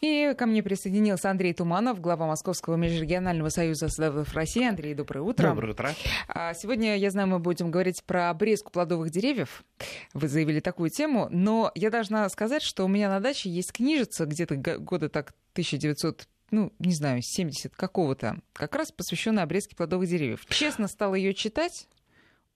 И ко мне присоединился Андрей Туманов, глава Московского межрегионального союза садоводов России. Андрей, доброе утро. Доброе утро. А, сегодня, я знаю, мы будем говорить про обрезку плодовых деревьев. Вы заявили такую тему, но я должна сказать, что у меня на даче есть книжица где-то года так 1900 ну, не знаю, 70 какого-то, как раз посвященная обрезке плодовых деревьев. Честно, стала ее читать,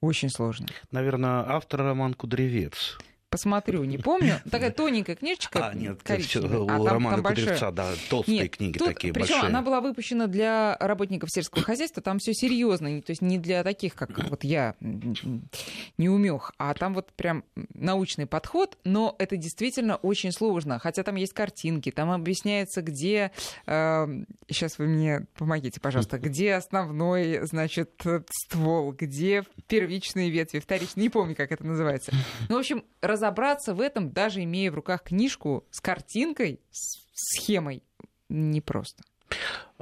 очень сложно. Наверное, автор роман Кудревец посмотрю, не помню. Такая тоненькая книжечка. А, нет, коричневая. у а, там, Романа там Кудревца, да, толстые нет, книги тут, такие причем большие. она была выпущена для работников сельского хозяйства, там все серьезно, то есть не для таких, как вот я, не умех, а там вот прям научный подход, но это действительно очень сложно, хотя там есть картинки, там объясняется, где, э, сейчас вы мне помогите, пожалуйста, где основной, значит, ствол, где первичные ветви, вторичные, не помню, как это называется. Ну, в общем, раз разобраться в этом, даже имея в руках книжку с картинкой, с схемой, непросто.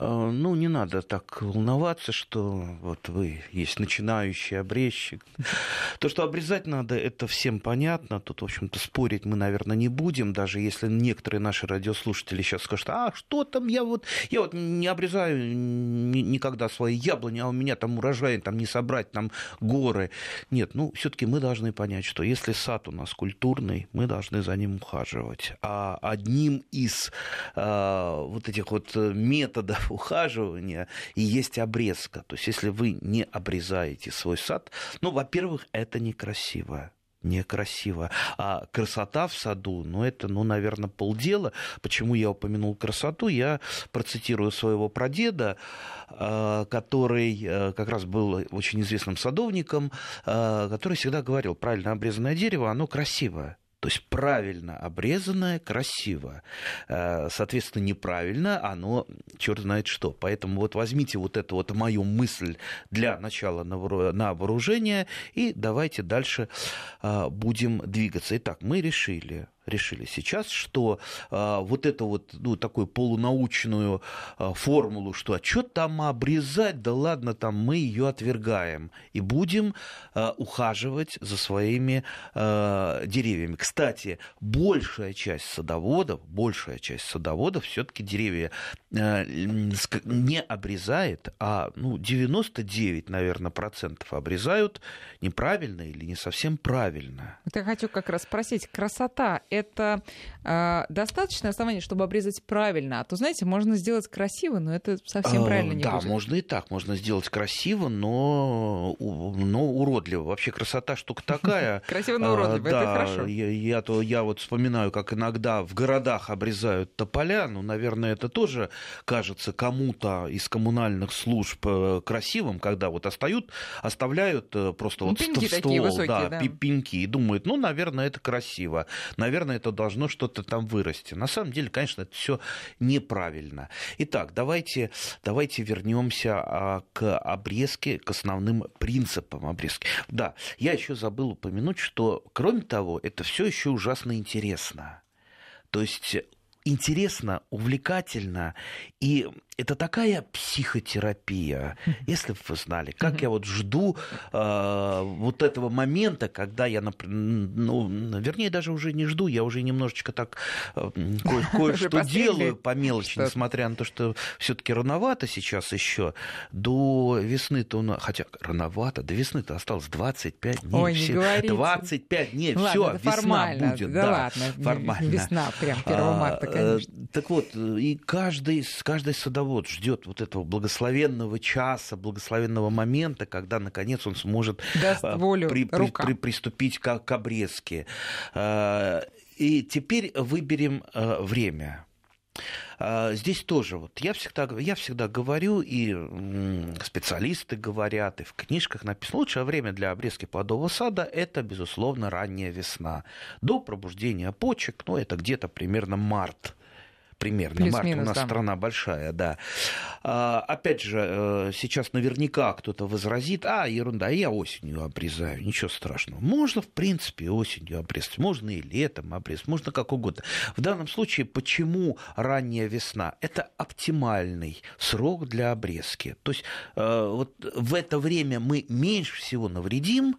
А, ну, не надо так волноваться, что вот вы есть начинающий обрезчик. То, что обрезать надо, это всем понятно. Тут, в общем-то, спорить мы, наверное, не будем, даже если некоторые наши радиослушатели сейчас скажут, а что там, я вот, я вот не обрезаю никогда свои яблони, а у меня там урожай там не собрать, там горы. Нет, ну, все таки мы должны понять, что если сад у нас культурный, мы должны за ним ухаживать. А одним из а, вот этих вот методов ухаживания и есть обрезка. То есть если вы не обрезаете свой сад, ну, во-первых, это некрасиво некрасиво. А красота в саду, ну, это, ну, наверное, полдела. Почему я упомянул красоту? Я процитирую своего прадеда, э, который э, как раз был очень известным садовником, э, который всегда говорил, правильно обрезанное дерево, оно красивое. То есть правильно обрезанное красиво. Э, соответственно, неправильно оно черт знает что. Поэтому вот возьмите вот эту вот мою мысль для начала на вооружение и давайте дальше э, будем двигаться. Итак, мы решили решили сейчас, что э, вот эту вот ну, такую полунаучную э, формулу, что а что там обрезать, да ладно, там мы ее отвергаем и будем э, ухаживать за своими деревьями. Кстати, большая часть садоводов, большая часть садоводов все-таки деревья не обрезает, а ну, 99, наверное, процентов обрезают неправильно или не совсем правильно. Вот я хочу как раз спросить, красота это э, достаточное основание, чтобы обрезать правильно. А то, знаете, можно сделать красиво, но это совсем правильно не да, будет. Да, можно и так. Можно сделать красиво, но, но уродливо. Вообще красота штука такая. Красиво, но уродливо. Это хорошо. Я, то, я вот вспоминаю, как иногда в городах обрезают тополя. Ну, наверное, это тоже кажется кому-то из коммунальных служб э, красивым, когда вот остают, оставляют э, просто ну, вот ствол, да, да, пеньки, и думают, ну, наверное, это красиво. Наверное, наверное, это должно что-то там вырасти. На самом деле, конечно, это все неправильно. Итак, давайте, давайте вернемся а, к обрезке, к основным принципам обрезки. Да, я еще забыл упомянуть, что, кроме того, это все еще ужасно интересно. То есть интересно, увлекательно и это такая психотерапия, если бы вы знали, как я вот жду э, вот этого момента, когда я, ну, вернее, даже уже не жду, я уже немножечко так э, кое-что делаю по мелочи, несмотря на то, что все-таки рановато сейчас еще. До весны-то, у хотя рановато, до весны-то осталось 25 дней. Ой, не говорите. 25 дней, все, весна будет. Да, да ладно, формально. Весна, прям 1 марта, а, конечно. Так вот, и каждый, каждый садовод вот ждет вот этого благословенного часа, благословенного момента, когда, наконец, он сможет а, волю, при, при, при, приступить к, к обрезке. А, и теперь выберем а, время. Здесь тоже вот я всегда, я всегда говорю, и специалисты говорят, и в книжках написано, лучшее время для обрезки плодового сада – это, безусловно, ранняя весна. До пробуждения почек, ну, это где-то примерно март примерно. Март у нас да. страна большая, да. А, опять же, э, сейчас наверняка кто-то возразит, а, ерунда, я осенью обрезаю, ничего страшного. Можно, в принципе, осенью обрезать, можно и летом обрезать, можно как угодно. В данном случае, почему ранняя весна? Это оптимальный срок для обрезки. То есть э, вот в это время мы меньше всего навредим,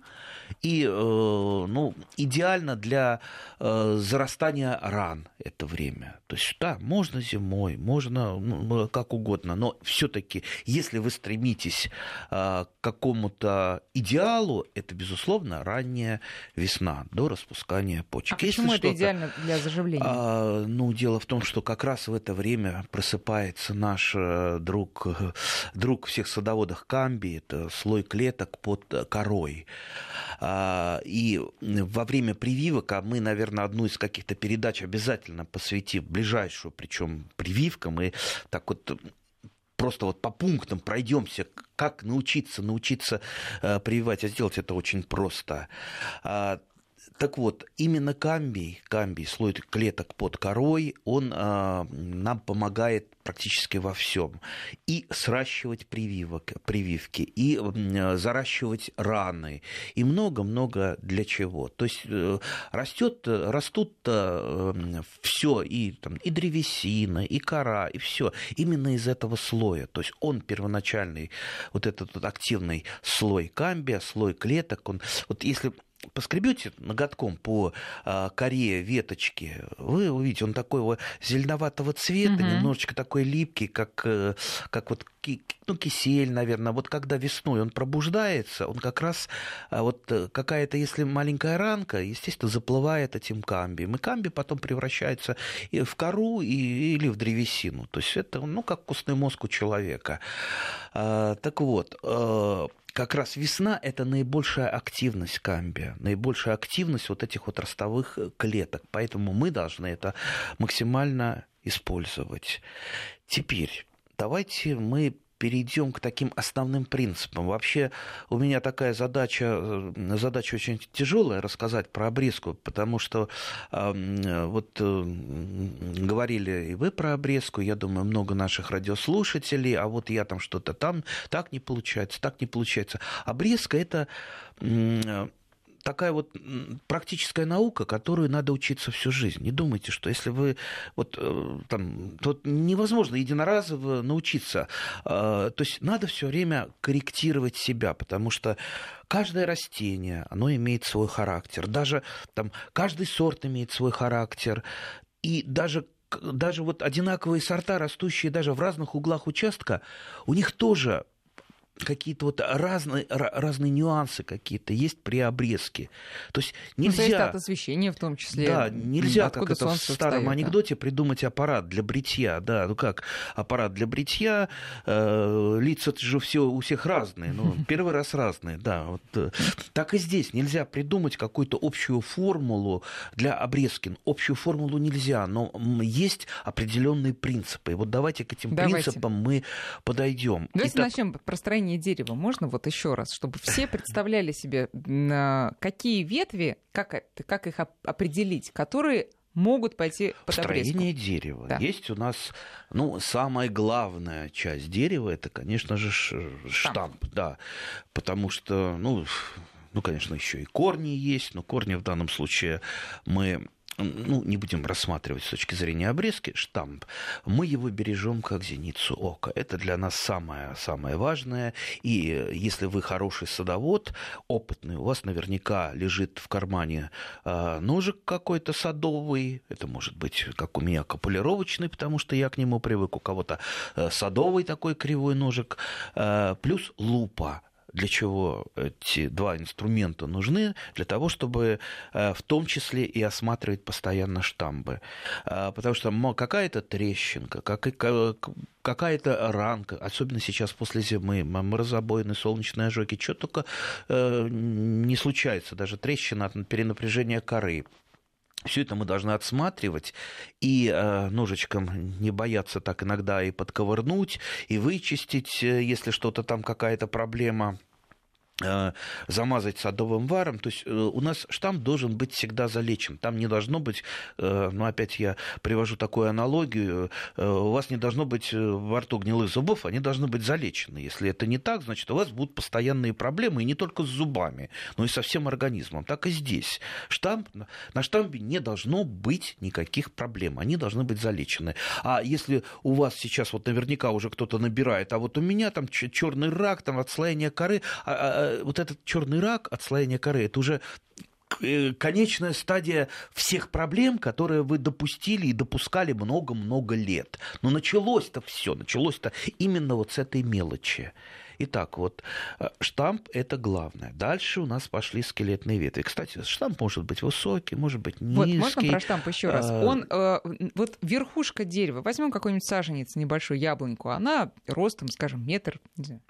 и э, ну, идеально для зарастания ран это время. То есть, да, можно зимой, можно ну, как угодно, но все-таки, если вы стремитесь а, к какому-то идеалу, это, безусловно, ранняя весна до распускания почек. А почему это идеально для заживления? А, ну, дело в том, что как раз в это время просыпается наш э, друг, друг всех садоводов Камби, это слой клеток под корой. А, и во время прививок, а мы, наверное, одну из каких-то передач обязательно посвятим ближайшую, причем прививкам, и так вот просто вот по пунктам пройдемся, как научиться, научиться э, прививать, а сделать это очень просто. Так вот, именно камбий, камбий, слой клеток под корой, он а, нам помогает практически во всем. И сращивать прививок, прививки, и а, заращивать раны, и много-много для чего. То есть э, растет, растут э, все, и, там, и древесина, и кора, и все именно из этого слоя. То есть он первоначальный, вот этот вот активный слой камбия, слой клеток, он, вот если поскребете ноготком по а, коре веточки, вы увидите, он такой вот зеленоватого цвета, угу. немножечко такой липкий, как, э, как вот ну, кисель, наверное. Вот когда весной он пробуждается, он как раз а, вот э, какая-то, если маленькая ранка, естественно, заплывает этим камбием. И камби потом превращается в кору, и, или в древесину. То есть это, ну, как костный мозг у человека. А, так вот, э, как раз весна – это наибольшая активность камбия, наибольшая активность вот этих вот ростовых клеток. Поэтому мы должны это максимально использовать. Теперь давайте мы перейдем к таким основным принципам. Вообще у меня такая задача, э, задача очень тяжелая рассказать про обрезку, потому что э, вот э, говорили и вы про обрезку, я думаю, много наших радиослушателей, а вот я там что-то там, так не получается, так не получается. Обрезка это такая вот практическая наука, которую надо учиться всю жизнь. Не думайте, что если вы вот э, там, тут невозможно единоразово научиться. А, то есть надо все время корректировать себя, потому что каждое растение, оно имеет свой характер. Даже там каждый сорт имеет свой характер. И даже даже вот одинаковые сорта, растущие даже в разных углах участка, у них тоже какие-то вот разные, разные нюансы какие-то есть при обрезке. То есть ну, нельзя... Ну, от освещения в том числе. Да, нельзя, как это в старом встает, анекдоте, да? придумать аппарат для бритья. Да, ну как, аппарат для бритья, э, лица же все у всех разные, ну, первый раз разные, да. Вот, э, так и здесь нельзя придумать какую-то общую формулу для обрезки. Общую формулу нельзя, но есть определенные принципы. И вот давайте к этим давайте. принципам мы подойдем. Давайте Итак... начнем про строение строение дерева можно вот еще раз, чтобы все представляли себе, какие ветви, как, как их определить, которые могут пойти под Строение обрезку. дерева. Да. Есть у нас, ну, самая главная часть дерева, это, конечно же, штамп, штамп да, потому что, ну, ну, конечно, еще и корни есть, но корни в данном случае мы ну, не будем рассматривать с точки зрения обрезки, штамп, мы его бережем как зеницу ока. Это для нас самое, самое важное. И если вы хороший садовод, опытный, у вас наверняка лежит в кармане а, ножик какой-то садовый, это может быть, как у меня, капулировочный, потому что я к нему привык, у кого-то э, садовый такой кривой ножик, э, плюс лупа для чего эти два инструмента нужны? Для того, чтобы э, в том числе и осматривать постоянно штамбы. Э, потому что какая-то трещинка, какая-то ранка, особенно сейчас после зимы, морозобоины, солнечные ожоги, что только э, не случается, даже трещина от перенапряжения коры. Все это мы должны отсматривать и э, ножичком не бояться так иногда и подковырнуть, и вычистить, э, если что-то там какая-то проблема замазать садовым варом. То есть э, у нас штамм должен быть всегда залечен. Там не должно быть, э, ну опять я привожу такую аналогию, у вас не должно быть во рту гнилых зубов, они должны быть залечены. Если это не так, значит у вас будут постоянные проблемы, и не только с зубами, но и со всем организмом. Так и здесь. Штамп, на штампе не должно быть никаких проблем, они должны быть залечены. А если у вас сейчас вот наверняка уже кто-то набирает, а вот у меня там черный рак, там отслоение коры, вот этот черный рак, отслоение коры, это уже э, конечная стадия всех проблем, которые вы допустили и допускали много-много лет. Но началось-то все, началось-то именно вот с этой мелочи. Итак, вот э, штамп – это главное. Дальше у нас пошли скелетные ветви. Кстати, штамп может быть высокий, может быть низкий. Вот можно про штамп еще раз? А, Он, э, вот верхушка дерева, возьмем какой-нибудь саженец, небольшую яблоньку, она ростом, скажем, метр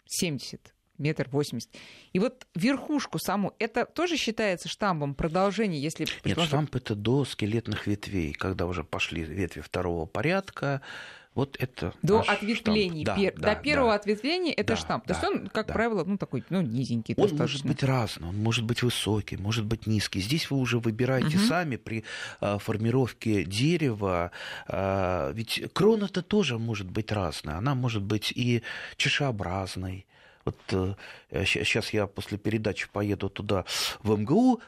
семьдесят, метр восемьдесят. И вот верхушку саму, это тоже считается штампом продолжения, если... Нет, штамп это до скелетных ветвей, когда уже пошли ветви второго порядка, вот это До ответвлений. Да, Пер... да, До первого да. ответвления это да, штамп. То да, есть он, как да. правило, ну такой, ну, низенький. Он достаточно. может быть разный, он может быть высокий, может быть низкий. Здесь вы уже выбираете угу. сами при а, формировке дерева. А, ведь крона-то тоже может быть разная. Она может быть и чашеобразной. Вот сейчас э, я после передачи поеду туда в МГУ,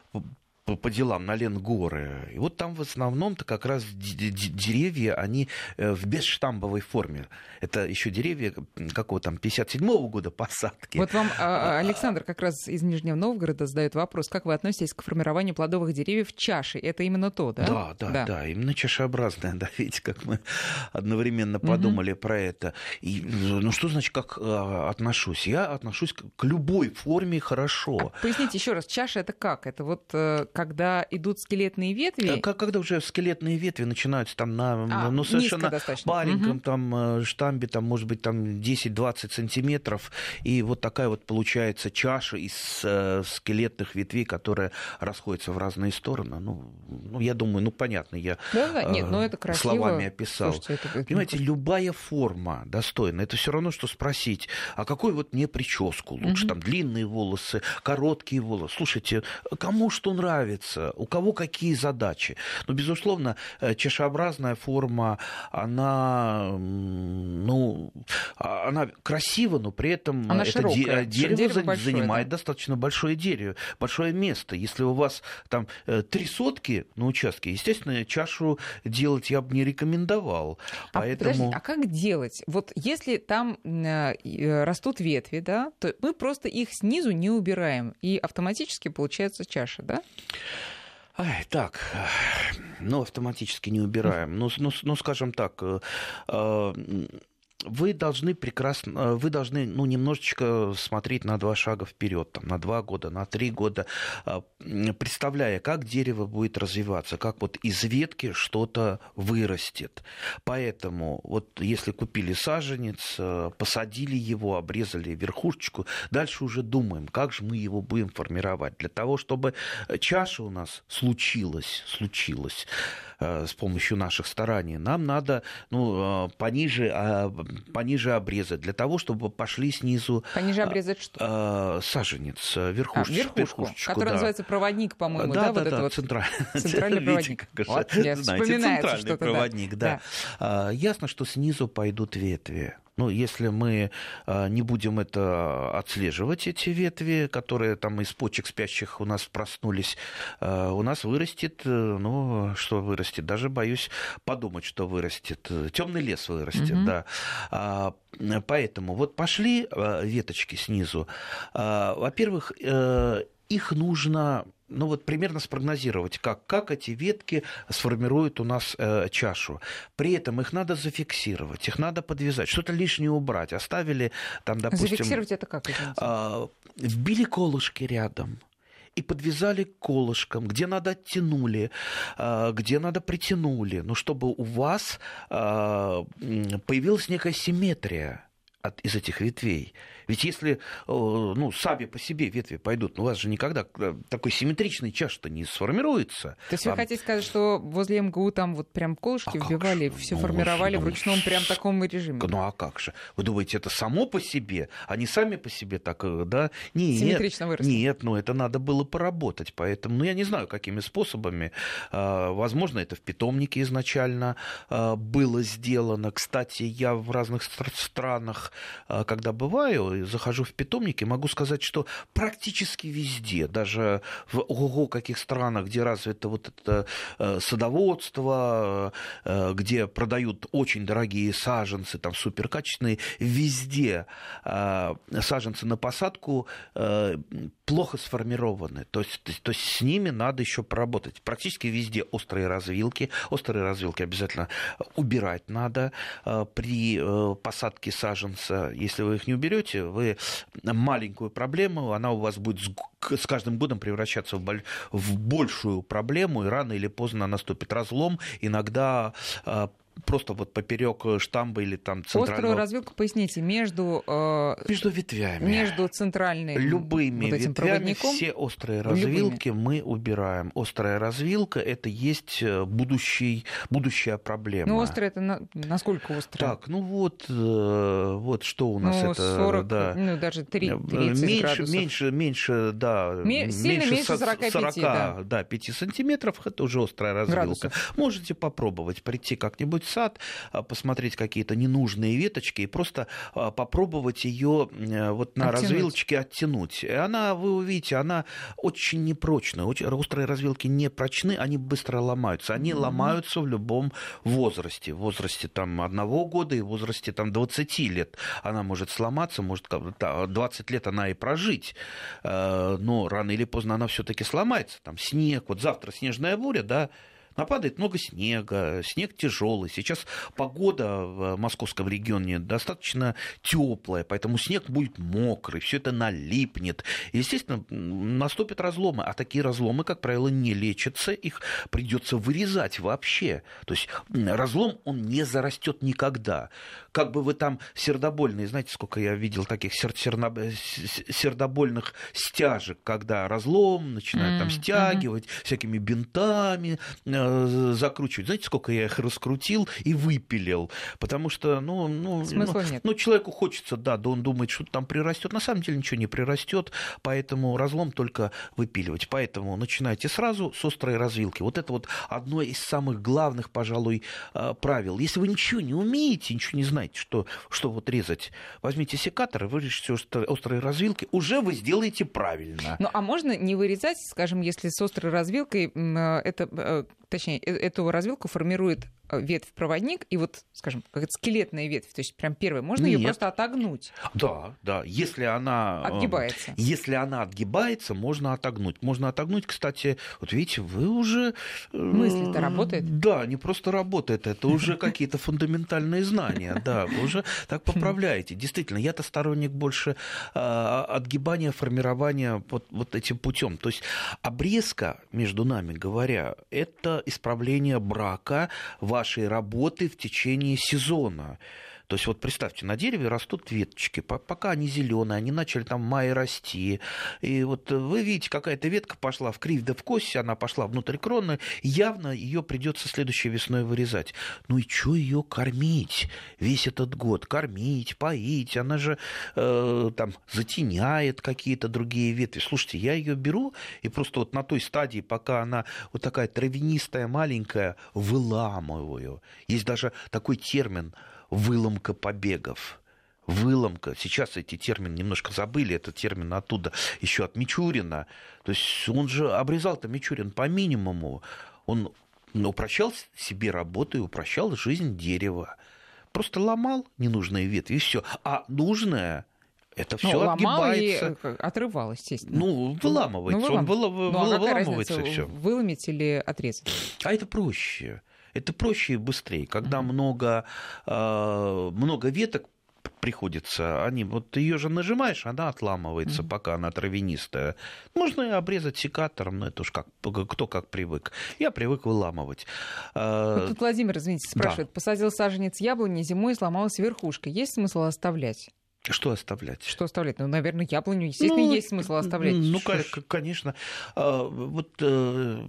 по, по делам на Ленгоры. И вот там в основном-то как раз деревья, они э, в бесштамбовой форме. Это еще деревья какого там 57-го года посадки. Вот вам а, а, Александр как раз из Нижнего Новгорода задает вопрос, как вы относитесь к формированию плодовых деревьев чаши? Это именно то, да? Да, да, да, да именно чашеобразное. Да, видите, как мы одновременно подумали угу. про это. И, ну что значит, как а, отношусь? Я отношусь к любой форме хорошо. А, поясните еще раз, чаша это как? Это вот э, когда идут скелетные ветви. Как, когда уже скелетные ветви начинаются там на а, ну, совершенно маленьком угу. там э, штамбе, там, может быть, там 10-20 сантиметров, и вот такая вот получается чаша из э, скелетных ветвей, которая расходится в разные стороны. Ну, ну я думаю, ну понятно, я да, да. Нет, ну, это красиво. словами описал. Слушайте, это, это Понимаете, это... любая форма достойна. Это все равно, что спросить, а какой вот мне прическу лучше? Угу. Там длинные волосы, короткие волосы. Слушайте, кому что нравится? Нравится, у кого какие задачи. Но, безусловно, э, чашеобразная форма, она, ну, а, она красива, но при этом она это широкая. дерево, дерево большое, занимает да? достаточно большое дерево, большое место. Если у вас там э, три сотки на участке, естественно, чашу делать я бы не рекомендовал. А, Поэтому... а как делать? Вот если там э, растут ветви, да, то мы просто их снизу не убираем, и автоматически получается чаша, да? Ай, так, ну, автоматически не убираем. Ну, ну, ну скажем так, э, э, вы должны прекрасно, э, вы должны ну, немножечко смотреть на два шага вперед, там, на два года, на три года, э, представляя, как дерево будет развиваться, как вот из ветки что-то вырастет. Поэтому вот если купили саженец, э, посадили его, обрезали верхушечку, дальше уже думаем, как же мы его будем формировать. Для того, чтобы чаша у нас случилась, случилась с помощью наших стараний, нам надо ну, пониже а, пониже обрезать, для того, чтобы пошли снизу... Пониже а, обрезать что? А, саженец, верхушечку. А, верхушку, которая да. называется проводник, по-моему, да? Да, вот да, вот центральный, центральный проводник. Вот, знаете, центральный проводник, да. да. Ясно, что снизу пойдут ветви. Ну, если мы а, не будем это отслеживать, эти ветви, которые там из почек спящих у нас проснулись, а, у нас вырастет, э, ну, что вырастет, даже боюсь подумать, что вырастет. Темный лес вырастет, угу. да. А, поэтому вот пошли веточки снизу. Во-первых, э, их нужно ну вот примерно спрогнозировать, как, как эти ветки сформируют у нас э, чашу. При этом их надо зафиксировать, их надо подвязать, что-то лишнее убрать. Оставили там, допустим... Зафиксировать это как? Э, вбили колышки рядом и подвязали к колышкам, где надо оттянули, а, где надо притянули, ну, чтобы у вас а, появилась некая симметрия от, из этих ветвей. Ведь если ну, сами по себе ветви пойдут, ну, у вас же никогда э, такой симметричный чаш-то не сформируется. То есть вы а... хотите сказать, что возле МГУ там вот прям колышки а вбивали, все ну, формировали ну, в ручном прям таком режиме? Ну а как же? Вы думаете, это само по себе? Они сами по себе так, э, да? Нет, Симметрично выросли? Нет, ну это надо было поработать. Поэтому, ну я не знаю, какими способами. Возможно, это в питомнике изначально было сделано. Кстати, я в разных странах, когда бываю, захожу в питомники, могу сказать, что практически везде, даже в ого каких странах, где развито вот это э, садоводство, э, где продают очень дорогие саженцы, там суперкачественные, везде э, саженцы на посадку плохо сформированы. То есть, то есть с ними надо еще поработать. Практически везде острые развилки. Острые развилки обязательно убирать надо при посадке саженца. Если вы их не уберете, вы маленькую проблему, она у вас будет с каждым годом превращаться в, большую проблему, и рано или поздно наступит разлом. Иногда а, просто вот поперек штамба или там центрального... Острую развилку, поясните, между... Э, между ветвями. Между центральными Любыми вот ветвями все острые развилки Любыми. мы убираем. Острая развилка – это есть э, будущий, будущая проблема. Ну, острая – это на, насколько острая? Так, ну вот, э, вот что у нас ну, это... 40, да. ну даже 3, 30 меньше, градусов. Меньше, меньше, да. Ме- сильно меньше 45, 40, да. да, 5 сантиметров – это уже острая развилка. Градусов. Можете попробовать прийти как-нибудь в сад, а, посмотреть какие-то ненужные веточки и просто а, попробовать ее э, вот на оттянуть. развилочке оттянуть. И она, вы увидите, она очень непрочная. Очень, острые развилки не прочны, они быстро ломаются. Они mm-hmm. ломаются в любом возрасте. В возрасте там одного года и в возрасте там 20 лет. Она может сломаться, может 20 лет она и прожить. Э, но рано или поздно она все-таки сломается. Там снег, вот завтра снежная буря, да, Нападает много снега, снег тяжелый. Сейчас погода в московском регионе достаточно теплая, поэтому снег будет мокрый, все это налипнет. Естественно, наступят разломы, а такие разломы, как правило, не лечатся, их придется вырезать вообще. То есть разлом, он не зарастет никогда. Как бы вы там сердобольные, знаете, сколько я видел таких сер- серно- сердобольных стяжек, когда разлом начинают mm-hmm. там стягивать всякими бинтами, э, Э, закручивать. Знаете, сколько я их раскрутил и выпилил? Потому что, ну, ну, Смысла ну, нет. ну человеку хочется, да, да, он думает, что там прирастет. На самом деле ничего не прирастет, поэтому разлом только выпиливать. Поэтому начинайте сразу с острой развилки. Вот это вот одно из самых главных, пожалуй, э, правил. Если вы ничего не умеете, ничего не знаете, что, что вот резать, возьмите секатор и вырежьте острые развилки, уже вы сделаете правильно. Ну, а можно не вырезать, скажем, если с острой развилкой э, это точнее, э, эту развилку формирует э, ветвь-проводник, и вот, скажем, как скелетная ветвь, то есть прям первая, можно ее просто отогнуть? Да, да, если она... Э, отгибается. Если она отгибается, можно отогнуть. Можно отогнуть, кстати, вот видите, вы уже... Мысли-то работает? Да, не просто работает, это уже какие-то фундаментальные знания, да, вы уже так поправляете. Действительно, я-то сторонник больше отгибания, формирования вот, вот этим путем. То есть обрезка, между нами говоря, это исправление брака вашей работы в течение сезона. То есть вот представьте, на дереве растут веточки, пока они зеленые, они начали там в мае расти. И вот вы видите, какая-то ветка пошла в кривь да в кость, она пошла внутрь кроны, явно ее придется следующей весной вырезать. Ну и что ее кормить весь этот год? Кормить, поить, она же э, там затеняет какие-то другие ветви. Слушайте, я ее беру и просто вот на той стадии, пока она вот такая травянистая, маленькая, выламываю. Есть даже такой термин – выломка побегов. Выломка. Сейчас эти термины немножко забыли, это термин оттуда еще от Мичурина. То есть он же обрезал-то Мичурин по минимуму. Он упрощал себе работу и упрощал жизнь дерева. Просто ломал ненужные ветви, и все. А нужное это все ну, отгибается. И отрывал, естественно. Ну, выламывается. Ну, вылам... Он вылам... ну, а выламывается все. Выломить или отрезать? А это проще. Это проще и быстрее. Когда много, э, много веток приходится, они, вот ее же нажимаешь, она отламывается, mm-hmm. пока она травянистая. Можно и обрезать секатором, но это уж как, кто как привык. Я привык выламывать. А, вот тут Владимир, извините, спрашивает, да. посадил саженец яблони, зимой сломалась верхушка. Есть смысл оставлять? Что оставлять? Что оставлять? Ну, наверное, яблоню, естественно, ну, есть смысл оставлять. Ну, Ш- конечно. А, вот, э,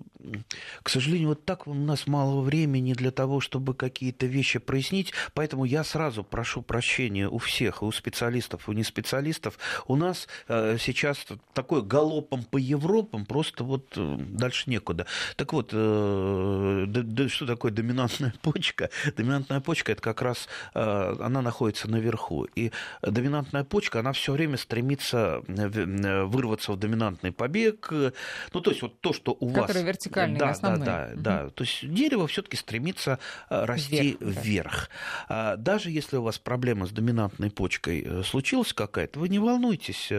к сожалению, вот так у нас мало времени для того, чтобы какие-то вещи прояснить, поэтому я сразу прошу прощения у всех, у специалистов, у неспециалистов. У нас э, сейчас такой галопом по Европам, просто вот э, дальше некуда. Так вот, что такое доминантная почка? Доминантная почка – это как раз, она находится наверху. И доминантная почка, она все время стремится вырваться в доминантный побег. Ну, то есть вот то, что у Который вас... Вертикальный, да, основной. Да, да, угу. да. То есть дерево все-таки стремится расти вверх. вверх. Да. Даже если у вас проблема с доминантной почкой случилась какая-то, вы не волнуйтесь.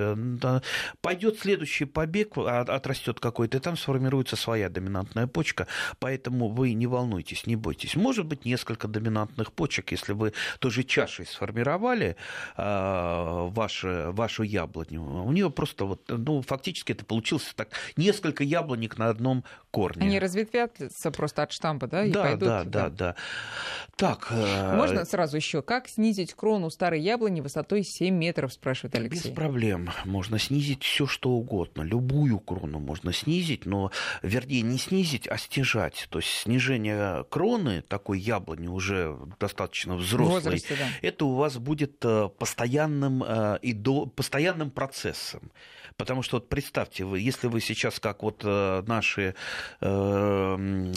Пойдет следующий побег, а, отрастет какой-то, и там сформируется своя доминантная почка. Поэтому вы не волнуйтесь, не бойтесь. Может быть, несколько доминантных почек, если вы тоже чашей сформировали э, вашу, вашу яблоню. У нее просто вот, ну, фактически это получилось так несколько яблонек на одном корне. Они разветвятся просто от штампа, да? И да, пойдут, да, да, да. Так. Э... Можно сразу еще, как снизить крону старой яблони высотой 7 метров, спрашивает Алексей. Без проблем. Можно снизить все что угодно. Любую крону можно снизить, но, вернее, не снизить, а стяжать. То есть снижение кроны такой яблони уже достаточно взрослой, возрасте, да. это у вас будет э, постоянным, э, и до, постоянным процессом. Потому что вот представьте, вы, если вы сейчас, как вот э, наши э,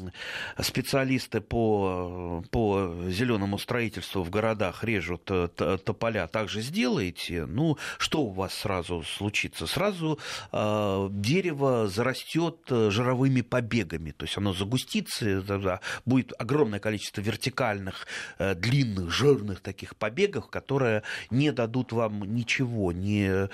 специалисты по, по зеленому строительству в городах режут э, тополя, так же сделаете, ну, что у вас сразу случится? Сразу э, дерево зарастет жировыми побегами, то есть оно загустится, будет огромное количество вертикальных, э, длинных, жирных таких побегов, которые не дадут вам ничего, ни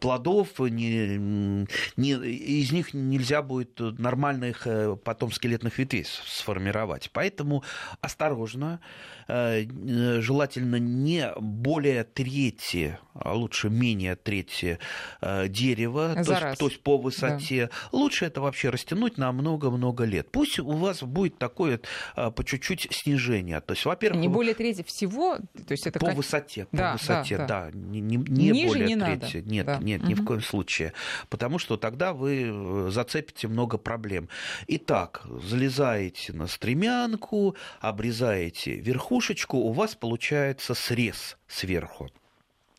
плодов, не, не, из них нельзя будет нормальных э, потом скелетных ветвей сформировать. Поэтому осторожно, э, желательно не более трети, а лучше менее трети э, дерева, то есть, то есть по высоте. Да. Лучше это вообще растянуть на много-много лет. Пусть у вас будет такое по чуть-чуть снижение. То есть, во-первых, не более трети всего, то есть это по как... высоте, по да, высоте, да, да. да. Не, не, не Ниже более не трети. Надо. Нет, да. нет, ни угу. в коем случае, потому что тогда вы э, зацепите много проблем. Итак, залезаете на стремянку, обрезаете верхушечку, у вас получается срез сверху.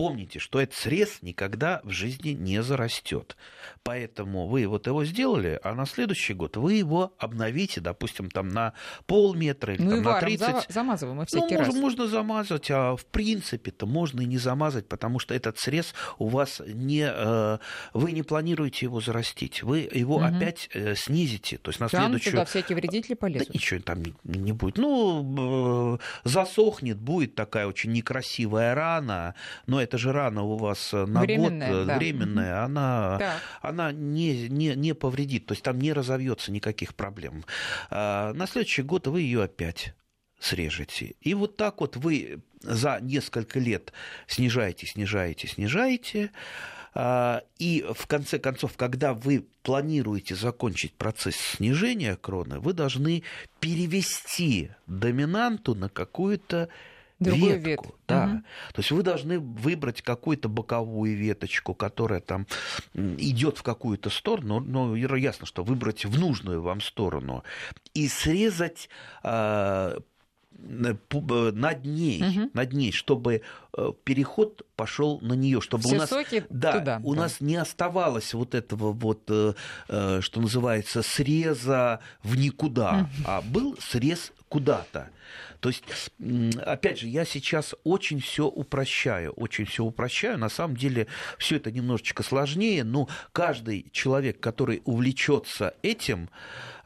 Помните, что этот срез никогда в жизни не зарастет. Поэтому вы вот его сделали, а на следующий год вы его обновите, допустим, там на полметра или ну там, на 30. За- замазываем мы всякий ну, раз. Можно, можно замазать, а в принципе-то можно и не замазать, потому что этот срез у вас не... Э, вы не планируете его зарастить. Вы его угу. опять э, снизите. То есть на там следующую... туда всякие вредители полезут. Да ничего там не, не будет. Ну, э, засохнет, будет такая очень некрасивая рана, но это же рана у вас на временная, год, да. временная, она... Так она не, не, не повредит, то есть там не разовьется никаких проблем. А на следующий год вы ее опять срежете. И вот так вот вы за несколько лет снижаете, снижаете, снижаете. А, и в конце концов, когда вы планируете закончить процесс снижения кроны, вы должны перевести доминанту на какую-то Другую ветку. ветвь. Да. Угу. То есть вы должны выбрать какую-то боковую веточку, которая там идет в какую-то сторону, но ясно, что выбрать в нужную вам сторону и срезать э, над ней, угу. над ней, чтобы э, переход пошел на нее, чтобы Все у нас, соки да, туда, у да. нас не оставалось вот этого вот, э, что называется, среза в никуда, угу. а был срез куда-то. То есть, опять же, я сейчас очень все упрощаю, очень все упрощаю. На самом деле все это немножечко сложнее, но каждый человек, который увлечется этим,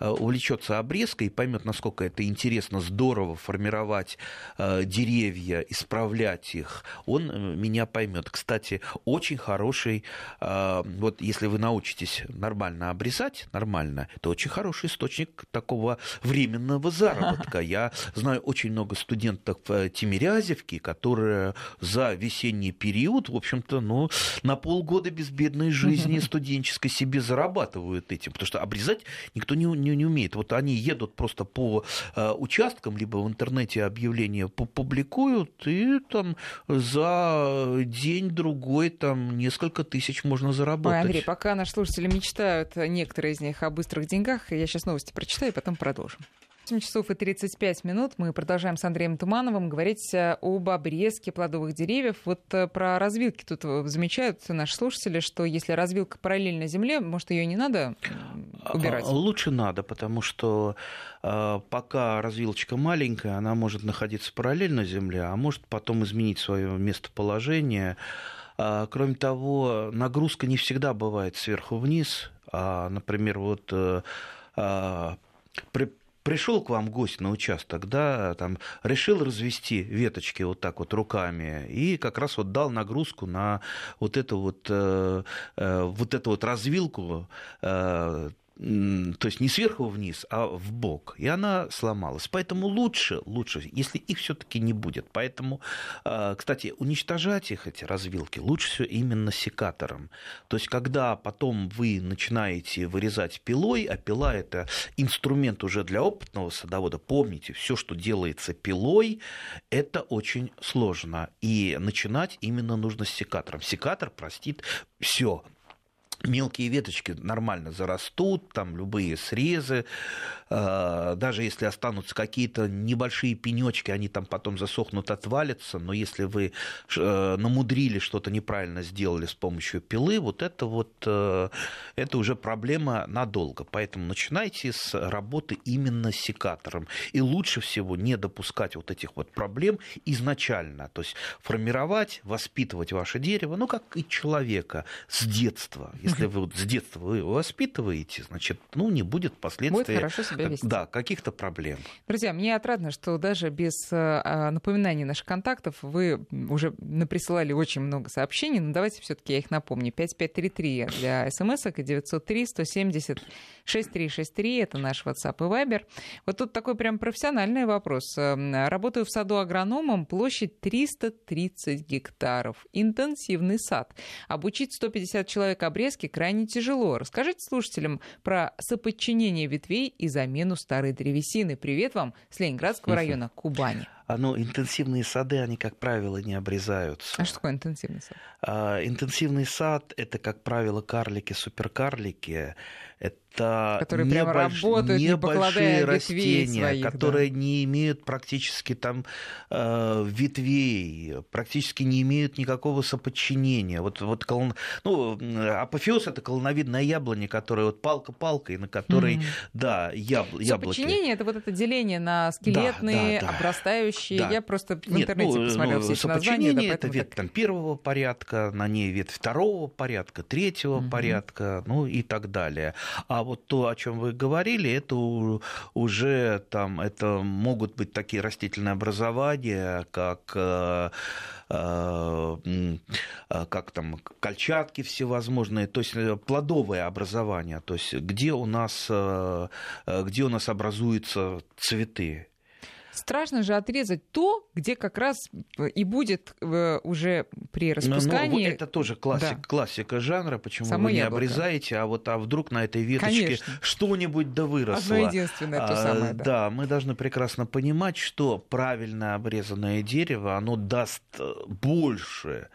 э, увлечется обрезкой и поймет, насколько это интересно, здорово формировать э, деревья, исправлять их, он э, меня поймет. Кстати, очень хороший, вот если вы научитесь нормально обрезать, нормально, это очень хороший источник такого временного заработка. Я знаю очень много студентов Тимирязевки, которые за весенний период, в общем-то, ну, на полгода безбедной жизни студенческой себе зарабатывают этим, потому что обрезать никто не, не, не умеет. Вот они едут просто по э, участкам, либо в интернете объявления публикуют, и там за день-другой там несколько тысяч можно заработать. Ой, Андрей, пока наши слушатели мечтают, некоторые из них, о быстрых деньгах, я сейчас новости прочитаю, и потом продолжим. 8 часов и 35 минут. Мы продолжаем с Андреем Тумановым говорить э, об обрезке плодовых деревьев. Вот э, про развилки тут э, замечают наши слушатели, что если развилка параллельно земле, может, ее не надо убирать? А, лучше надо, потому что пока развилочка маленькая, она может находиться параллельно земле, а может потом изменить свое местоположение. А, кроме того, нагрузка не всегда бывает сверху вниз. А, например, вот при пришел к вам гость на участок, да, там, решил развести веточки вот так вот руками и как раз вот дал нагрузку на вот эту вот, э, э, вот эту вот развилку э, то есть не сверху вниз, а в бок, и она сломалась. Поэтому лучше, лучше, если их все-таки не будет. Поэтому, а, кстати, уничтожать их эти развилки лучше всего именно секатором. То есть, когда потом вы начинаете вырезать пилой, а пила это инструмент уже для опытного садовода. Помните, все, что делается пилой, это очень сложно. И начинать именно нужно с секатором. Секатор простит все мелкие веточки нормально зарастут, там любые срезы, а, даже если останутся какие-то небольшие пенечки, они там потом засохнут, отвалятся, но если вы э, намудрили что-то неправильно сделали с помощью пилы, вот это вот, э, это уже проблема надолго. Поэтому начинайте с работы именно с секатором. И лучше всего не допускать вот этих вот проблем изначально. То есть формировать, воспитывать ваше дерево, ну, как и человека с детства. Если вы вот с детства вы воспитываете, значит, ну, не будет последствий. Будет хорошо себя вести. Да, каких-то проблем. Друзья, мне отрадно, что даже без э, а, напоминаний наших контактов вы уже наприсылали очень много сообщений, но давайте все-таки я их напомню. 5533 для смс и 903 170 6363 это наш WhatsApp и Viber. Вот тут такой прям профессиональный вопрос. Эм, работаю в саду агрономом, площадь 330 гектаров. Интенсивный сад. Обучить 150 человек обрезки крайне тяжело. Расскажите слушателям про соподчинение ветвей и замену старой древесины. Привет вам с Ленинградского района Кубани. А, ну, интенсивные сады, они, как правило, не обрезаются. А что такое интенсивный сад? А, интенсивный сад – это, как правило, карлики, суперкарлики. Это которые прямо небольш... работают, небольшие не растения, своих, которые да. не имеют практически там э, ветвей, практически не имеют никакого соподчинения. Вот, вот колон... ну, апофеоз – это колоновидная яблоня, которая вот палка-палкой, на которой, mm-hmm. да, яб... яблоки. Соподчинение – это вот это деление на скелетные, да, да, да. обрастающие. Да. Я просто в Нет, интернете ну, посмотрела ну, все эти названия. Да, это ветвь так... там, первого порядка, на ней ветвь второго порядка, третьего mm-hmm. порядка, ну и так далее. А вот то, о чем вы говорили, это уже там, это могут быть такие растительные образования, как э, э, э, как там кольчатки всевозможные, то есть плодовое образование, то есть где у нас, где у нас образуются цветы. Страшно же отрезать то, где как раз э, и будет э, уже при распускании... Ну, ну, это тоже классик, да. классика жанра, почему Само вы не яблоко. обрезаете, а вот а вдруг на этой веточке что-нибудь да выросло. Одно единственное, то а, самое, да. Да, мы должны прекрасно понимать, что правильно обрезанное дерево, оно даст э, больше,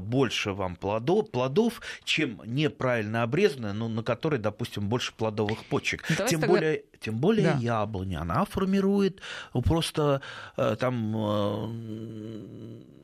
больше вам плодов, плодов чем неправильно обрезанное, ну, на которой, допустим, больше плодовых почек. Давайте тем тогда... более, тем более да. яблоня, она формирует просто э, там, э,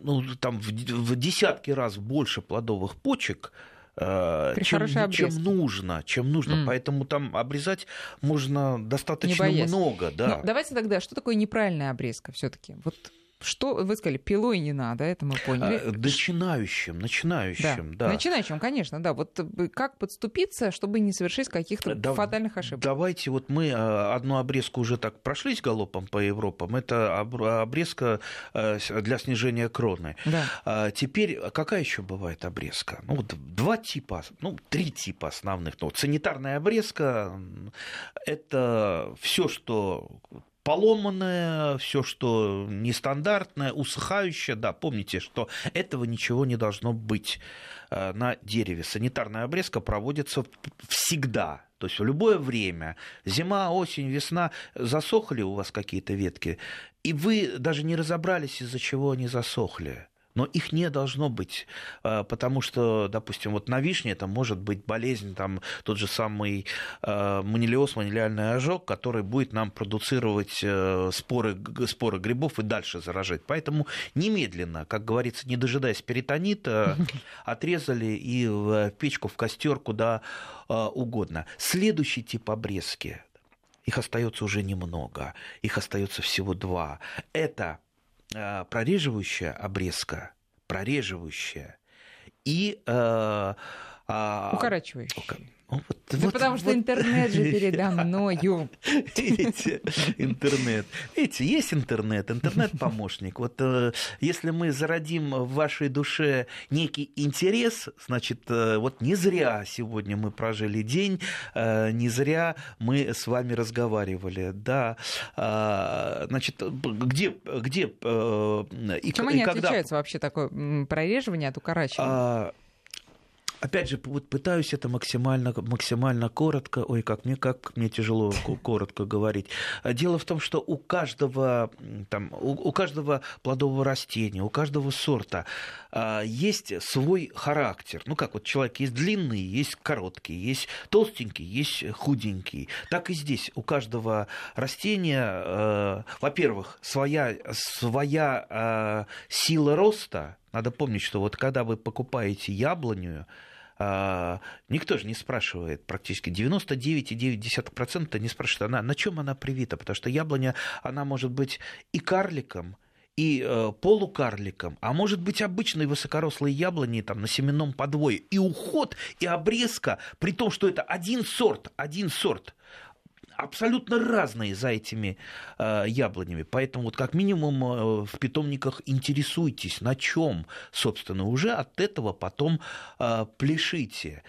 ну, там в, в десятки раз больше плодовых почек, э, чем, чем нужно, чем нужно. Mm. Поэтому там обрезать можно достаточно много. Да. Но давайте тогда, что такое неправильная обрезка все-таки? Вот что вы сказали, пилой не надо, это мы поняли. А, начинающим, начинающим, да. да. Начинающим, конечно, да. Вот э, как подступиться, чтобы не совершить каких-то да, фатальных ошибок? Давайте вот мы э, одну обрезку уже так прошлись галопом по Европам. Это обрезка э, для снижения кроны. Да. А теперь какая еще бывает обрезка? Ну, вот два типа, ну, три типа основных. Ну, санитарная обрезка – это все, что поломанное, все, что нестандартное, усыхающее, да, помните, что этого ничего не должно быть э, на дереве. Санитарная обрезка проводится всегда, то есть в любое время, зима, осень, весна, засохли у вас какие-то ветки, и вы даже не разобрались, из-за чего они засохли но их не должно быть, э, потому что, допустим, вот на вишне это может быть болезнь, там тот же самый э, манилиоз, манилиальный ожог, который будет нам продуцировать э, споры, споры грибов и дальше заражать. Поэтому немедленно, как говорится, не дожидаясь перитонита, отрезали и в печку, в костер, куда угодно. Следующий тип обрезки, их остается уже немного, их остается всего два. Это прореживающая обрезка, прореживающая. И э, э, укорачивающая. Вот, да вот, потому что вот. интернет же передо мною. Видите, интернет. Видите, есть интернет, интернет-помощник. Вот э, если мы зародим в вашей душе некий интерес, значит, э, вот не зря сегодня мы прожили день, э, не зря мы с вами разговаривали. Да, э, значит, где... где и, Чем и они когда... отличаются вообще такое прореживание от укорачивания? А, опять же, вот пытаюсь это максимально, максимально коротко, ой, как мне, как мне тяжело коротко говорить. Дело в том, что у каждого, там, у, у каждого плодового растения, у каждого сорта а, есть свой характер. Ну, как вот человек есть длинный, есть короткий, есть толстенький, есть худенький. Так и здесь у каждого растения, а, во-первых, своя, своя а, сила роста, надо помнить, что вот когда вы покупаете яблоню, а, никто же не спрашивает, практически. 99,9% не спрашивает, она, на чем она привита, потому что яблоня, она может быть и карликом, и э, полукарликом, а может быть обычной высокорослой яблони там, на семенном подвое. И уход, и обрезка, при том, что это один сорт, один сорт – абсолютно разные за этими э, яблонями. Поэтому вот как минимум э, в питомниках интересуйтесь, на чем, собственно, уже от этого потом э, пляшите.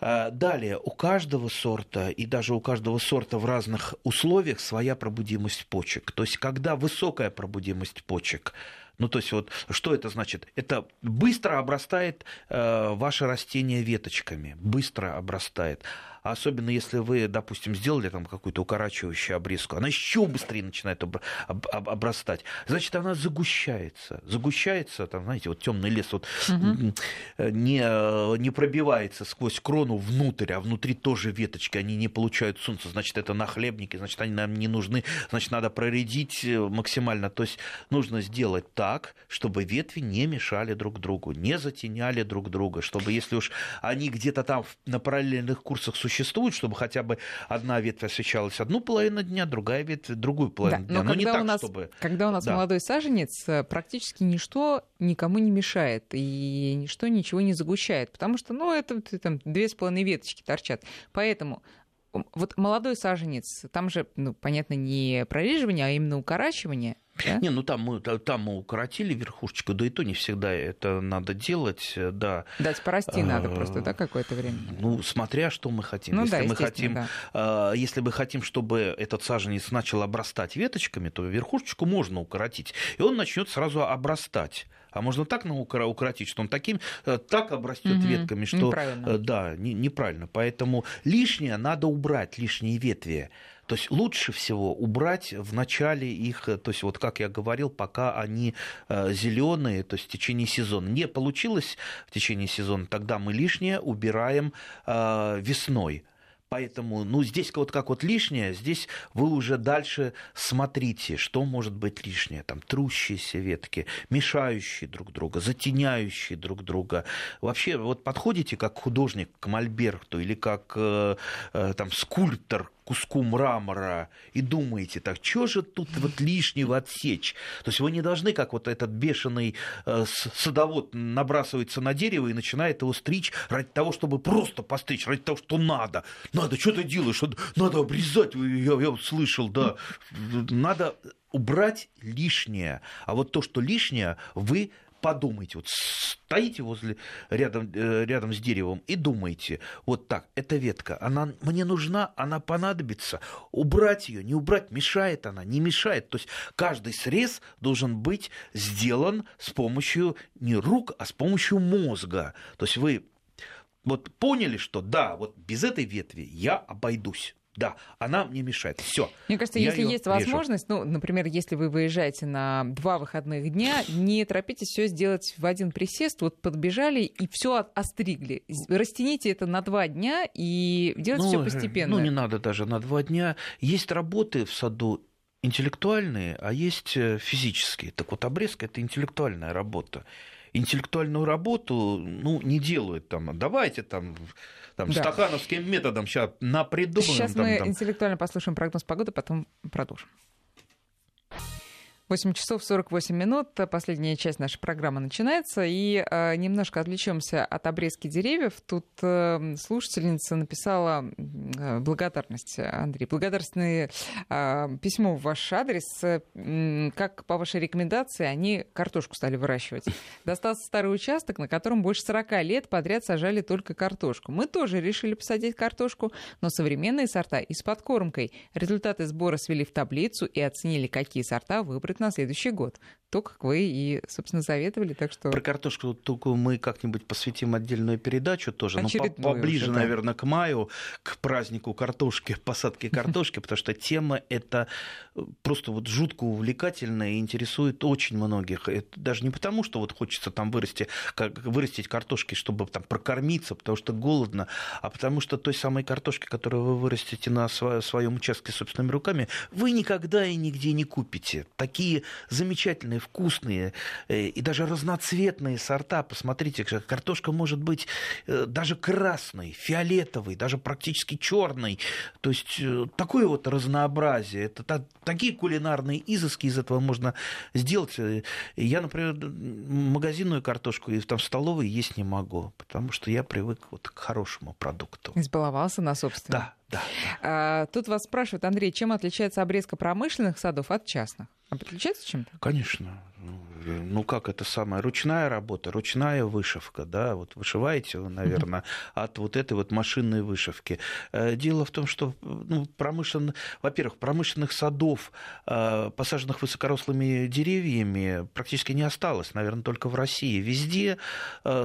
Э, далее, у каждого сорта и даже у каждого сорта в разных условиях своя пробудимость почек. То есть, когда высокая пробудимость почек, ну, то есть, вот что это значит? Это быстро обрастает э, ваше растение веточками, быстро обрастает особенно если вы, допустим, сделали там какую-то укорачивающую обрезку, она еще быстрее начинает об, об, обрастать. Значит, она загущается. Загущается, там, знаете, вот темный лес вот угу. не, не пробивается сквозь крону внутрь, а внутри тоже веточки, они не получают солнца, значит, это нахлебники, значит, они нам не нужны, значит, надо проредить э, максимально. То есть нужно сделать так, чтобы ветви не мешали друг другу, не затеняли друг друга, чтобы если уж они где-то там на параллельных курсах существуют, чтобы хотя бы одна ветвь освещалась одну половину дня, другая ветвь другую половину да, дня. Но, но не так, нас, чтобы... Когда у нас да. молодой саженец, э, практически ничто никому не мешает, и ничто ничего не загущает, потому что, ну, это там две с половиной веточки торчат. Поэтому вот молодой саженец, там же, ну, понятно, не прореживание, а именно укорачивание – да? Не, ну там мы, там мы укоротили верхушечку, да и то не всегда это надо делать, да. Дать порасти надо а, просто, да, какое-то время? Ну, смотря что мы хотим. Ну, если да, мы хотим, да. А, если мы хотим, чтобы этот саженец начал обрастать веточками, то верхушечку можно укоротить, и он начнет сразу обрастать. А можно так укоротить, что он таким э, так обрастет угу, ветками, что неправильно. Э, да, неправильно. Поэтому лишнее надо убрать, лишние ветви. То есть лучше всего убрать в начале их, то есть вот как я говорил, пока они э, зеленые, то есть в течение сезона. Не получилось в течение сезона, тогда мы лишнее убираем э, весной. Поэтому, ну, здесь вот как вот лишнее, здесь вы уже дальше смотрите, что может быть лишнее. Там трущиеся ветки, мешающие друг друга, затеняющие друг друга. Вообще, вот подходите как художник к мольберту или как э, э, там скульптор куску мрамора и думаете так, что же тут вот лишнего отсечь? То есть вы не должны, как вот этот бешеный э, садовод набрасывается на дерево и начинает его стричь ради того, чтобы просто постричь, ради того, что надо. Надо, что ты делаешь? Надо обрезать, я, я слышал, да. Надо убрать лишнее. А вот то, что лишнее, вы подумайте, вот стоите возле, рядом, э, рядом с деревом и думаете, вот так, эта ветка, она мне нужна, она понадобится, убрать ее, не убрать, мешает она, не мешает. То есть каждый срез должен быть сделан с помощью не рук, а с помощью мозга. То есть вы вот поняли, что да, вот без этой ветви я обойдусь. Да, она мне мешает. Все. Мне кажется, Я если есть возможность, ну, например, если вы выезжаете на два выходных дня, не торопитесь все сделать в один присест, вот подбежали и все остригли. Растяните это на два дня и делайте все Ну, постепенно. Ну, не надо даже на два дня. Есть работы в саду интеллектуальные, а есть э, физические. Так вот, обрезка – это интеллектуальная работа. Интеллектуальную работу ну, не делают там. Давайте там, там Да. стахановским методом сейчас напридумаем. Сейчас там, мы там. интеллектуально послушаем прогноз погоды, потом продолжим. 8 часов 48 минут, последняя часть нашей программы начинается, и э, немножко отвлечемся от обрезки деревьев. Тут э, слушательница написала э, благодарность, Андрей, благодарственное э, письмо в ваш адрес, э, как по вашей рекомендации они картошку стали выращивать. Достался старый участок, на котором больше 40 лет подряд сажали только картошку. Мы тоже решили посадить картошку, но современные сорта и с подкормкой. Результаты сбора свели в таблицу и оценили, какие сорта выбрать на следующий год. То, как вы и, собственно, заветовали, так что... Про картошку только мы как-нибудь посвятим отдельную передачу тоже, но Очередную поближе, уже, да. наверное, к маю, к празднику картошки, посадки картошки, потому что тема эта э, просто вот жутко увлекательная и интересует очень многих. Это даже не потому, что вот хочется там вырасти, как, вырастить картошки, чтобы там прокормиться, потому что голодно, а потому что той самой картошки, которую вы вырастите на сво- своем участке собственными руками, вы никогда и нигде не купите. Такие замечательные, вкусные э, и даже разноцветные сорта. Посмотрите, картошка может быть э, даже красной, фиолетовой, даже практически черной. То есть э, такое вот разнообразие. Это та- такие кулинарные изыски из этого можно сделать. Я, например, магазинную картошку и там столовой есть не могу, потому что я привык вот к хорошему продукту. Избаловался на собственном. Да, да. А, тут вас спрашивают, Андрей, чем отличается обрезка промышленных садов от частных? А Отличается чем-то? Конечно. Ну, э, Ну, как это самая ручная работа, ручная вышивка, да, вот вышиваете вы, наверное, от вот этой вот машинной вышивки. Э, Дело в том, что, ну, промышленно, во-первых, промышленных садов, э, посаженных высокорослыми деревьями, практически не осталось, наверное, только в России. Везде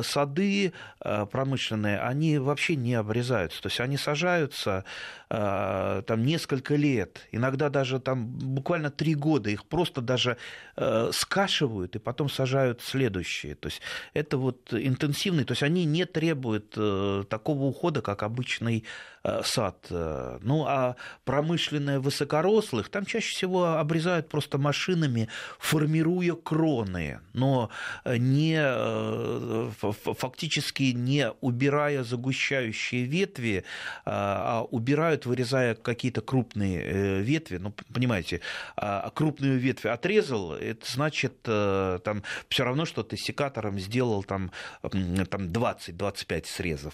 сады промышленные, они вообще не обрезаются, то есть они сажаются там несколько лет, иногда даже там буквально три года, их просто даже э, скашивают и потом сажают следующие. То есть это вот интенсивный, то есть они не требуют э, такого ухода, как обычный э, сад. Э, Ну а промышленные высокорослых, там чаще всего обрезают просто машинами, формируя кроны, но не э, ф- фактически не убирая загущающие ветви, а убирают, вырезая какие-то крупные э, ветви. Ну, понимаете, а крупную ветвь отрезал, это значит, э, там все равно, что ты секатором сделал там, там 20-25 срезов.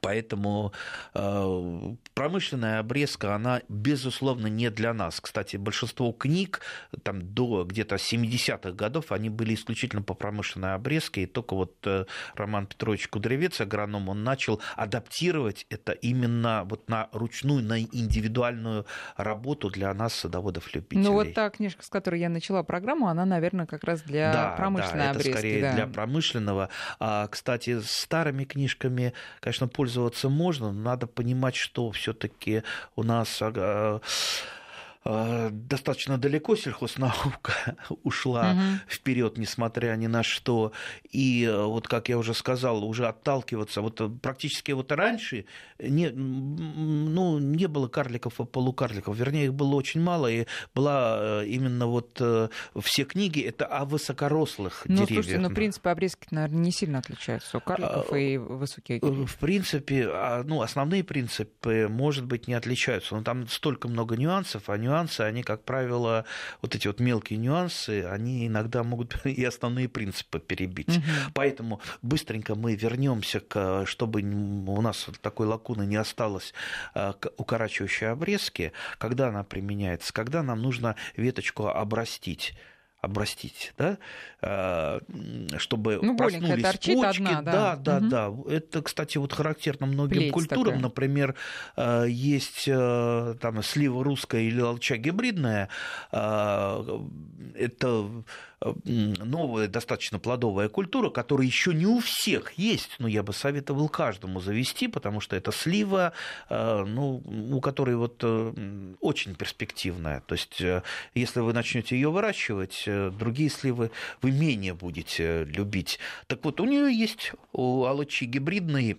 Поэтому э, промышленная обрезка, она, безусловно, не для нас. Кстати, большинство книг там, до где-то 70-х годов, они были исключительно по промышленной обрезке, и только вот э, Роман Петрович Кудрявец, агроном, он начал адаптировать это именно вот на ручную, на индивидуальную работу для нас, садоводов-любителей. Ну вот та книжка, с которой я начала программу, она, наверное, как раз для да, промышленной да, обрезки. Это скорее да. для промышленного. А, кстати, старыми книжками, конечно, пользоваться можно, но надо понимать, что все-таки у нас достаточно далеко сельхознаука ушла Мгм. вперед, несмотря ни на что. И э, вот, как я уже сказал, уже отталкиваться. Вот э, практически вот раньше не, ну, не было карликов и полукарликов. Вернее, их было очень мало. И была э, именно вот все книги это о высокорослых Ну, деревьях. слушайте, ну, принципы обрезки, наверное, не сильно отличаются у карликов А, и высоких деревьев. В принципе, а, ну, основные принципы, может быть, не отличаются, но там столько много нюансов, а нюансы, они, как правило, вот эти вот мелкие нюансы, они иногда могут и основные принципы перебить. Мгм. Поэтому быстренько мы вернемся к, чтобы у нас такой лакуны не осталось, а, к укорачивающей обрезке, когда она применяется, когда нам нужно веточку обрастить обрастить, да, а, чтобы ну, проснулись почки. Одна, да, да, да, угу. да. Это, кстати, вот характерно многим Плеть культурам. Такая. Например, а, есть там слива русская или алча гибридная. Это новая, достаточно плодовая культура, которая еще не у всех есть, но я бы советовал каждому завести, потому что это слива, э, ну, у которой вот э, очень перспективная. То есть, э, если вы начнете ее выращивать, другие сливы вы менее будете любить. Так вот, у нее есть у алычи гибридные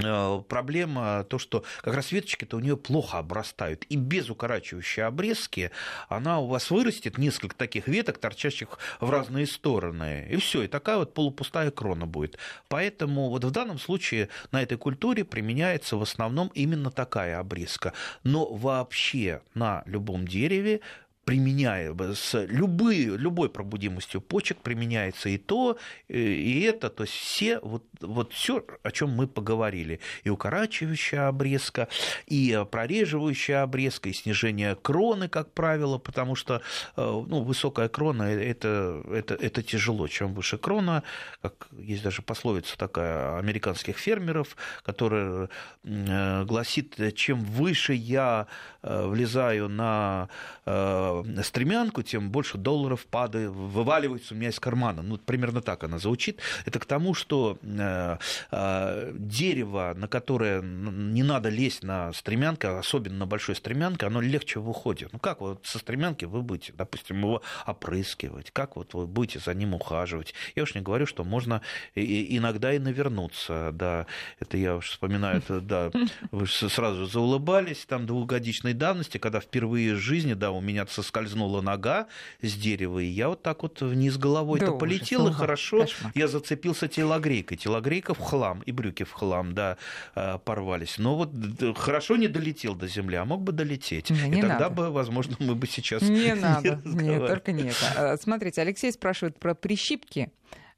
Э, проблема то, что как раз веточки-то у нее плохо обрастают. И без укорачивающей обрезки она у вас вырастет несколько таких веток, торчащих в разные стороны. И все, и такая вот полупустая крона будет. Поэтому вот в данном случае на этой культуре применяется в основном именно такая обрезка. Но вообще на любом дереве применяя с любые, любой пробудимостью почек применяется и то, и это, то есть все, вот, вот все, о чем мы поговорили, и укорачивающая обрезка, и прореживающая обрезка, и снижение кроны, как правило, потому что э, ну, высокая крона это, это, это тяжело, чем выше крона, как есть даже пословица такая американских фермеров, которая э, гласит, чем выше я э, влезаю на Э, стремянку, тем больше долларов падает, вываливается у меня из кармана. Ну, примерно так она звучит. Это к тому, что э, э, дерево, на которое не надо лезть на стремянку, особенно на большой стремянке, оно легче выходит. Ну, как вот со стремянки вы будете, допустим, его опрыскивать, как вот вы будете за ним ухаживать. Я уж не говорю, что можно иногда и навернуться, да, это я уж вспоминаю, это, да, вы сразу заулыбались, там двухгодичной давности, когда впервые в жизни, да, у меня соскользнула нога с дерева, и я вот так вот вниз головой-то да полетел, ужас, и хорошо кошмар. я зацепился телогрейкой. Телогрейка в хлам, и брюки в хлам, да, э, порвались. Но вот хорошо не долетел до земли, а мог бы долететь. Не, не и тогда надо. бы, возможно, мы бы сейчас... Не надо, нет, только нет. А, смотрите, Алексей спрашивает про прищипки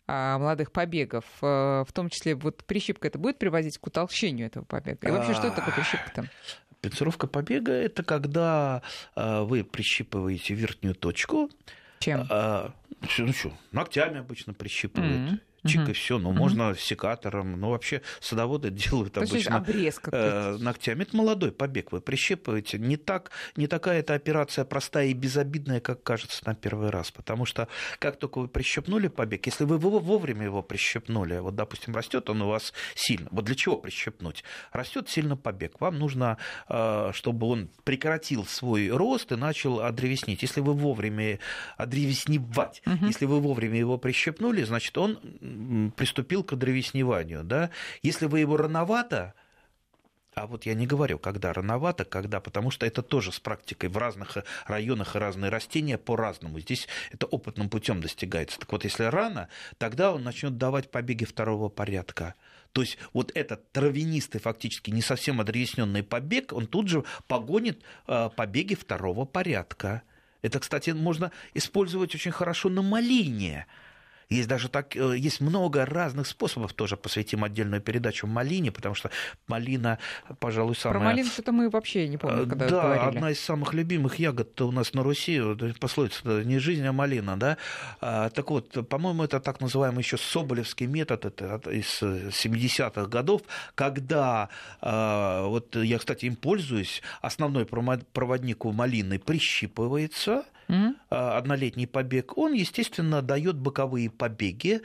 а, молодых побегов, э, в том числе вот прищипка это будет приводить к утолщению этого побега? И вообще, что это такое прищипка-то? Пинцировка побега – это когда а, вы прищипываете верхнюю точку. Чем? А, ну что, ногтями обычно прищипывают. Mm-hmm чик угу. и все. Ну, угу. можно секатором. Ну, вообще садоводы делают То обычно обрез э, ногтями. Это молодой побег. Вы прищипываете. Не, так, не такая эта операция простая и безобидная, как кажется на первый раз. Потому что как только вы прищипнули побег, если вы вовремя его прищипнули, вот, допустим, растет он у вас сильно. Вот для чего прищипнуть? Растет сильно побег. Вам нужно, э, чтобы он прекратил свой рост и начал одревеснить. Если вы вовремя одревеснивать, угу. если вы вовремя его прищипнули, значит, он приступил к древесневанию. Да? Если вы его рановато а вот я не говорю, когда рановато, когда, потому что это тоже с практикой в разных районах и разные растения по-разному. Здесь это опытным путем достигается. Так вот, если рано, тогда он начнет давать побеги второго порядка. То есть вот этот травянистый, фактически не совсем одревесненный побег, он тут же погонит э, побеги второго порядка. Это, кстати, можно использовать очень хорошо на малине. Есть даже так, э, есть много разных способов, тоже посвятим отдельную передачу малине, потому что малина, пожалуй, самая... Про малину что-то мы вообще не помним, когда Да, говорили. одна из самых любимых ягод у нас на Руси, пословица не жизнь, а малина, да. А, так вот, по-моему, это так называемый еще Соболевский метод, это из 70-х годов, когда, а, вот я, кстати, им пользуюсь, основной проводник у малины прищипывается, mm-hmm. однолетний побег, он, естественно, дает боковые побеги,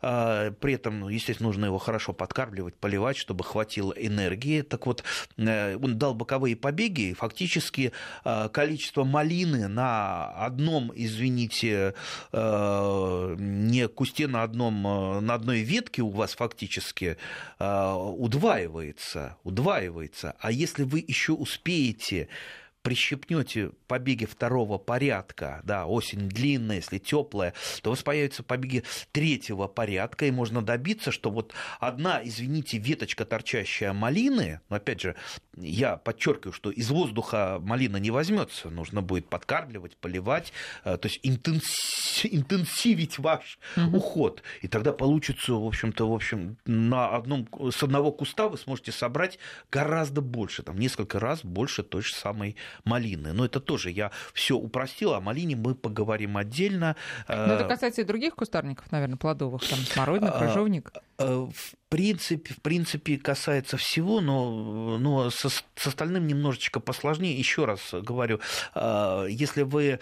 а, при этом, ну, естественно, нужно его хорошо подкармливать, поливать, чтобы хватило энергии. Так вот, э, он дал боковые побеги, и фактически а, количество малины на одном, извините, не кусте на, одном, на одной ветке у вас фактически удваивается, удваивается. А если вы еще успеете прищепнете побеги второго порядка, да, осень длинная, если теплая, то у вас появятся побеги третьего порядка, и можно добиться, что вот одна, извините, веточка, торчащая малины, но опять же, я подчеркиваю, что из воздуха малина не возьмется, нужно будет подкармливать, поливать, э, то есть интенсивить ваш угу. уход, и тогда получится, в общем-то, в общем, на одном, с одного куста вы сможете собрать гораздо больше, там, несколько раз больше той же самой малины. Но это тоже я все упростил, о малине мы поговорим отдельно. Но это касается и других кустарников, наверное, плодовых, там смородина, а, крыжовник. В принципе, в принципе касается всего, но, но со, с остальным немножечко посложнее. Еще раз говорю, а, если вы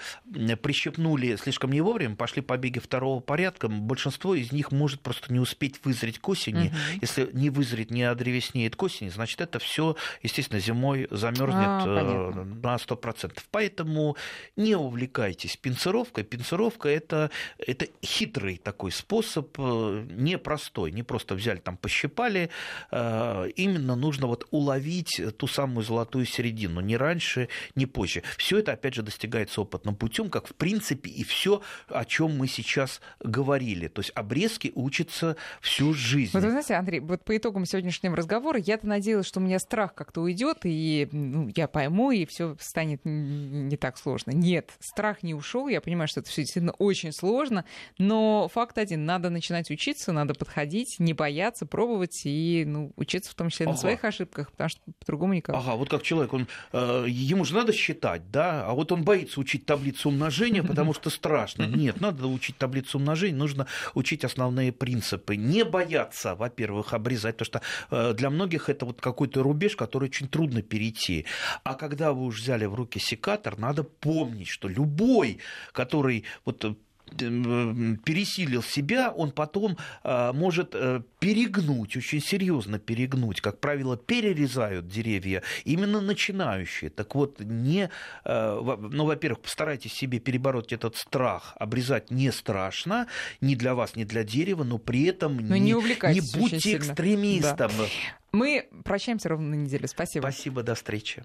прищепнули слишком не вовремя, пошли побеги второго порядка, большинство из них может просто не успеть вызреть к осени. Угу. Если не вызреть, не одревеснеет к осени, значит, это все, естественно, зимой замерзнет а, на 100%. Поэтому не увлекайтесь пинцировкой. Пинцировка это, это хитрый такой способ, э, непростой. Не просто взяли там пощипали, э, именно нужно вот уловить ту самую золотую середину, не раньше, не позже. Все это, опять же, достигается опытным путем, как в принципе и все, о чем мы сейчас говорили. То есть обрезки учатся всю жизнь. Вот вы знаете, Андрей, вот по итогам сегодняшнего разговора я-то надеялась, что у меня страх как-то уйдет, и ну, я пойму, и все станет не так сложно. Нет, страх не ушел. Я понимаю, что это все действительно очень сложно, но факт один: надо начинать учиться, надо подходить, не бояться, пробовать и ну, учиться в том числе ага. на своих ошибках, потому что по-другому никак. Ага, вот как человек, он, э, ему же надо считать, да, а вот он боится учить таблицу умножения, потому что страшно. Нет, надо учить таблицу умножения, нужно учить основные принципы. Не бояться, во-первых, обрезать, потому что э, для многих это вот какой-то рубеж, который очень трудно перейти. А когда вы уже взяли в руки секатор, надо помнить, что любой, который вот пересилил себя, он потом а, может э, перегнуть, очень серьезно перегнуть. Как правило, перерезают деревья именно начинающие. Так вот, не, э, ну, во-первых, постарайтесь себе перебороть этот страх. Обрезать не страшно, ни для вас, ни для дерева, но при этом но не, не, не будьте экстремистом. Да. Мы прощаемся ровно на неделю. Спасибо. Спасибо, до встречи.